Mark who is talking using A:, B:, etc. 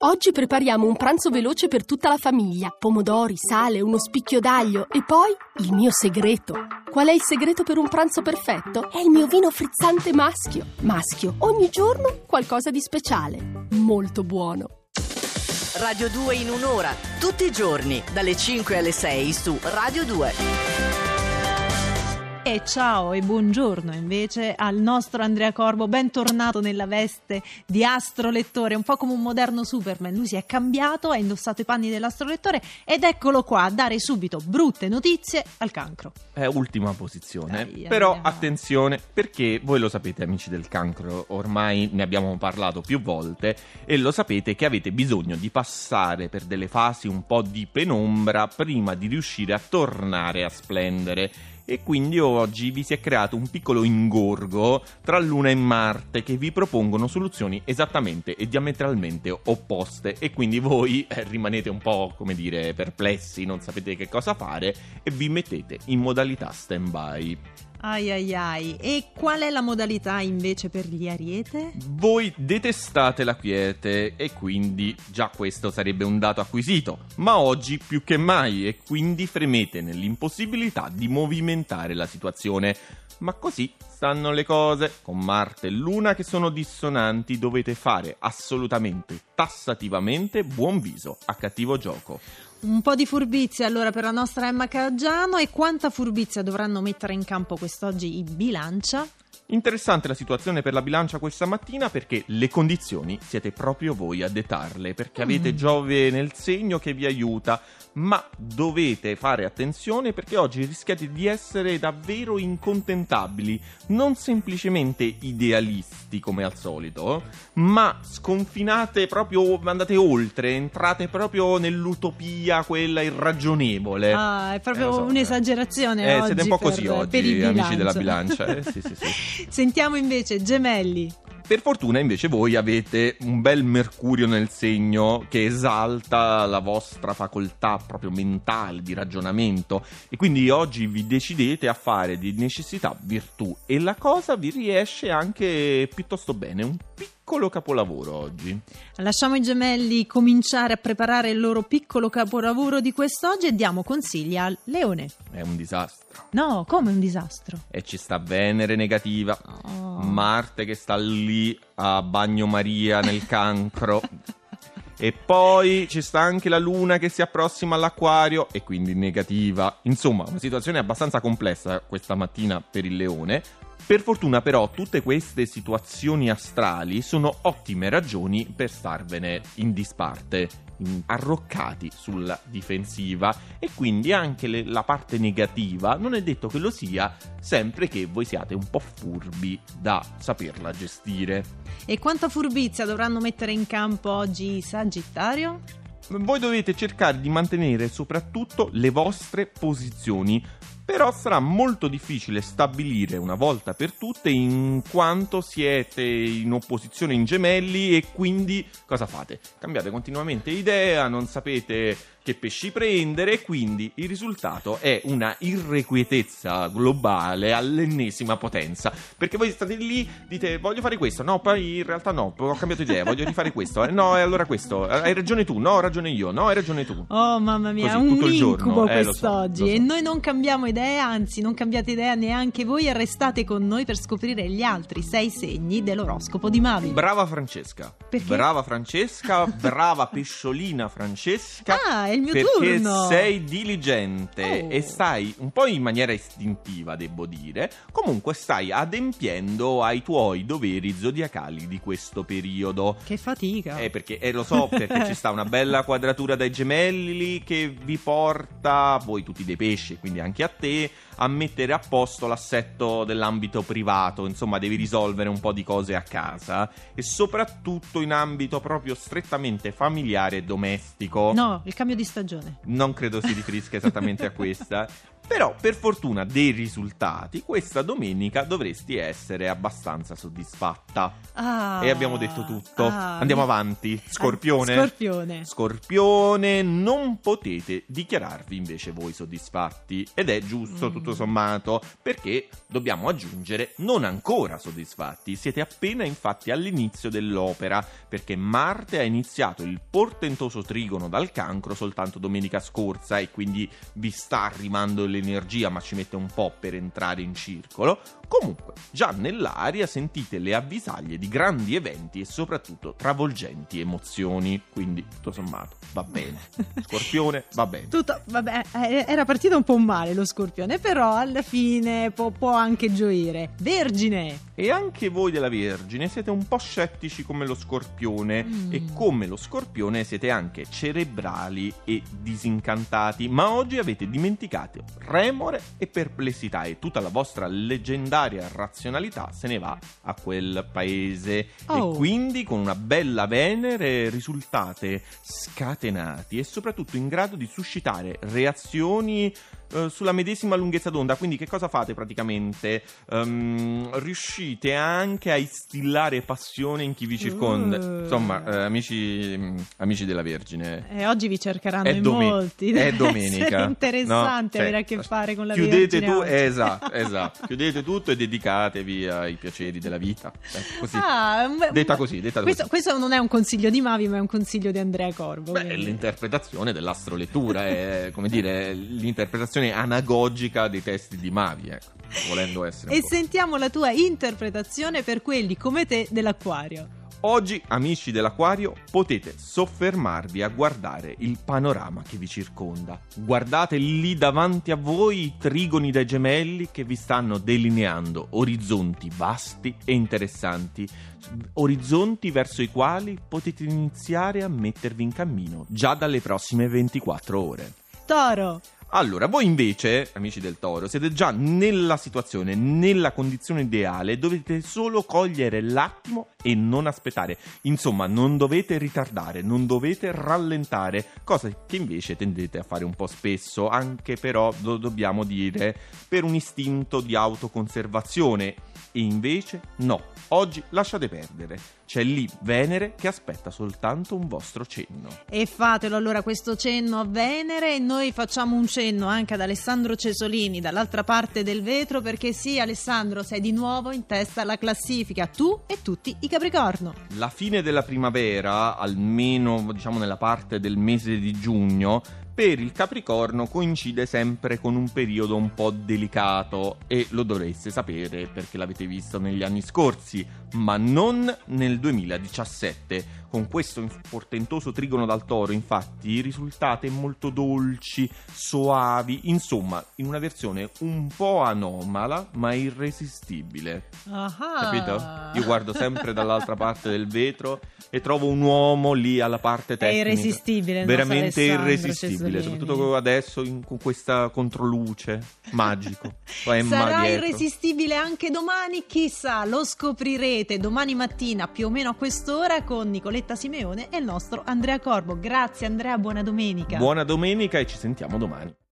A: Oggi prepariamo un pranzo veloce per tutta la famiglia. Pomodori, sale, uno spicchio d'aglio e poi il mio segreto. Qual è il segreto per un pranzo perfetto? È il mio vino frizzante maschio. Maschio, ogni giorno qualcosa di speciale. Molto buono.
B: Radio 2 in un'ora, tutti i giorni, dalle 5 alle 6 su Radio 2.
C: E ciao e buongiorno invece al nostro Andrea Corbo, bentornato nella veste di astrolettore, un po' come un moderno Superman. Lui si è cambiato, ha indossato i panni dell'astrolettore ed eccolo qua a dare subito brutte notizie al cancro.
D: È ultima posizione,
C: Dai,
D: però
C: andiamo.
D: attenzione perché voi lo sapete amici del cancro, ormai ne abbiamo parlato più volte e lo sapete che avete bisogno di passare per delle fasi un po' di penombra prima di riuscire a tornare a splendere. E quindi oggi vi si è creato un piccolo ingorgo tra Luna e Marte che vi propongono soluzioni esattamente e diametralmente opposte e quindi voi eh, rimanete un po' come dire perplessi, non sapete che cosa fare e vi mettete in modalità stand-by.
C: Ai ai ai. E qual è la modalità invece per gli ariete?
D: Voi detestate la quiete e quindi già questo sarebbe un dato acquisito, ma oggi più che mai e quindi fremete nell'impossibilità di movimentare la situazione. Ma così stanno le cose, con Marte e Luna che sono dissonanti dovete fare assolutamente, tassativamente buon viso a cattivo gioco.
C: Un po' di furbizia allora per la nostra Emma Caggiano e quanta furbizia dovranno mettere in campo quest'oggi i bilancia?
D: Interessante la situazione per la bilancia questa mattina perché le condizioni siete proprio voi a dettarle, perché avete Giove nel segno che vi aiuta, ma dovete fare attenzione perché oggi rischiate di essere davvero incontentabili, non semplicemente idealisti come al solito, ma sconfinate proprio, andate oltre, entrate proprio nell'utopia, quella irragionevole.
C: Ah, è proprio
D: Eh, so,
C: un'esagerazione
D: Eh,
C: oggi
D: siete un po'
C: per-
D: così
C: per
D: oggi, amici della
C: bilancia.
D: bilancia. Eh, sì, sì, sì.
C: Sentiamo invece Gemelli.
D: Per fortuna invece voi avete un bel Mercurio nel segno che esalta la vostra facoltà proprio mentale di ragionamento e quindi oggi vi decidete a fare di necessità virtù e la cosa vi riesce anche piuttosto bene, un piccolo capolavoro oggi.
C: Lasciamo i gemelli cominciare a preparare il loro piccolo capolavoro di quest'oggi e diamo consigli al Leone.
D: È un disastro.
C: No, come un disastro.
D: E ci sta Venere negativa,
C: Oh.
D: Marte che sta lì a bagnomaria nel cancro. E poi ci sta anche la luna che si approssima all'acquario e quindi negativa. Insomma, una situazione abbastanza complessa questa mattina per il leone. Per fortuna però tutte queste situazioni astrali sono ottime ragioni per starvene in disparte, arroccati sulla difensiva e quindi anche le- la parte negativa non è detto che lo sia sempre che voi siate un po' furbi da saperla gestire.
C: E quanta furbizia dovranno mettere in campo oggi i Sagittario?
D: Voi dovete cercare di mantenere soprattutto le vostre posizioni. Però sarà molto difficile stabilire una volta per tutte in quanto siete in opposizione in gemelli e quindi cosa fate? Cambiate continuamente idea, non sapete che pesci prendere e quindi il risultato è una irrequietezza globale all'ennesima potenza. Perché voi state lì, dite voglio fare questo, no, poi in realtà no, ho cambiato idea, voglio rifare questo, eh, no, e allora questo, hai ragione tu, no, ho ragione io, no, hai ragione tu.
C: Oh mamma mia,
D: Così,
C: un incubo
D: Eh, lo so,
C: quest'oggi
D: lo so.
C: e noi non cambiamo idea, anzi non cambiate idea neanche voi e restate con noi per scoprire gli altri sei segni dell'oroscopo di Mavi.
D: Brava Francesca.
C: Perché?
D: Brava Francesca, brava pesciolina Francesca.
C: Ah, è il mio
D: perché
C: turno.
D: sei diligente
C: Oh.
D: e stai un po' in maniera istintiva, devo dire. Comunque stai adempiendo ai tuoi doveri zodiacali di questo periodo.
C: Che fatica.
D: Eh, perché eh, lo so, perché ci sta una bella quadratura dai gemelli che vi porta, voi tutti dei pesci, quindi anche a te, a mettere a posto l'assetto dell'ambito privato. Insomma, devi risolvere un po' di cose a casa e soprattutto in ambito proprio strettamente familiare e domestico.
C: No, il cambio di stagione.
D: Non credo si riferisca esattamente a questa. Però, per fortuna dei risultati, questa domenica dovresti essere abbastanza soddisfatta.
C: Ah,
D: E abbiamo detto tutto.
C: ah,
D: Andiamo
C: mi-
D: avanti. Scorpione.
C: Ah, Scorpione.
D: Scorpione, non potete dichiararvi invece voi soddisfatti. Ed è giusto,
C: Mm.
D: tutto sommato, perché dobbiamo aggiungere non ancora soddisfatti. Siete appena infatti all'inizio dell'opera, perché Marte ha iniziato il portentoso trigono dal cancro soltanto domenica scorsa e quindi vi sta arrivando l'energia, ma ci mette un po' per entrare in circolo. Comunque, già nell'aria sentite le avvisaglie di grandi eventi e soprattutto travolgenti emozioni. Quindi, tutto sommato, va bene. Scorpione, va bene.
C: Tutto, vabbè, eh, era partito un po' male lo scorpione, però alla fine può, può anche gioire. Vergine!
D: E anche voi della Vergine siete un po' scettici come lo Scorpione
C: Mm.
D: e come lo Scorpione siete anche cerebrali e disincantati, ma oggi avete dimenticato remore e perplessità e tutta la vostra leggendaria razionalità se ne va a quel paese
C: Oh.
D: e quindi con una bella Venere risultate scatenati e soprattutto in grado di suscitare reazioni eh, sulla medesima lunghezza d'onda. Quindi, che cosa fate praticamente? Ehm, riuscite anche a instillare passione in chi vi circonda.
C: Uh.
D: Insomma, eh, amici, mm, amici della Vergine.
C: Eh, oggi vi cercheranno
D: È
C: in
D: dome-
C: molti.
D: è domenica.
C: essere interessante
D: No?
C: avere a
D: Cioè,
C: che fare con la
D: Chiudete
C: Vergine
D: tu, esatto, esatto. Chiudete tutto e dedicatevi ai piaceri della vita. Ecco, così.
C: Ah,
D: Detta così, detta
C: questo,
D: così.
C: questo non è un consiglio di Mavi, ma è un consiglio di Andrea Corvo.
D: Beh, è l'interpretazione dell'astrolettura, è come dire, l'interpretazione anagogica dei testi di Mavi, ecco, volendo essere.
C: E sentiamo la tua interpretazione per quelli come te dell'acquario.
D: Oggi, amici dell'Aquario, potete soffermarvi a guardare il panorama che vi circonda. Guardate lì davanti a voi i trigoni dai gemelli che vi stanno delineando orizzonti vasti e interessanti, orizzonti verso i quali potete iniziare a mettervi in cammino già dalle prossime 24 ore.
C: Toro,
D: Allora, voi invece, amici del Toro, siete già nella situazione, nella condizione ideale, dovete solo cogliere l'attimo e non aspettare. Insomma, non dovete ritardare, non dovete rallentare, cosa che invece tendete a fare un po' spesso, anche però, lo dobbiamo dire, per un istinto di autoconservazione. E invece no, oggi lasciate perdere. C'è lì Venere che aspetta soltanto un vostro cenno.
C: e fatelo allora questo cenno a Venere e noi facciamo un cenno anche ad Alessandro Cesolini dall'altra parte del vetro perché sì Alessandro sei di nuovo in testa alla classifica, tu e tutti i Capricorno.
D: La fine della primavera, almeno diciamo nella parte del mese di giugno, per il Capricorno coincide sempre con un periodo un po' delicato e lo dovreste sapere perché l'avete visto negli anni scorsi, ma non nel 2017. Con questo portentoso trigono dal toro, infatti, risultate molto dolci, soavi, insomma, in una versione un po' anomala, ma irresistibile.
C: Ah.
D: Capito? Io guardo sempre dall'altra parte del vetro e trovo un uomo lì alla parte
C: È
D: tecnica.
C: irresistibile il nostro
D: Veramente
C: Alessandro
D: irresistibile,
C: Cesolini.
D: soprattutto adesso in- con questa controluce magico.
C: Sarà
D: dietro.
C: irresistibile anche domani, chissà, lo scoprirete domani mattina più o meno a quest'ora con Nicoletta Simeone e il nostro Andrea Corbo. Grazie Andrea, buona domenica.
D: Buona domenica e ci sentiamo domani.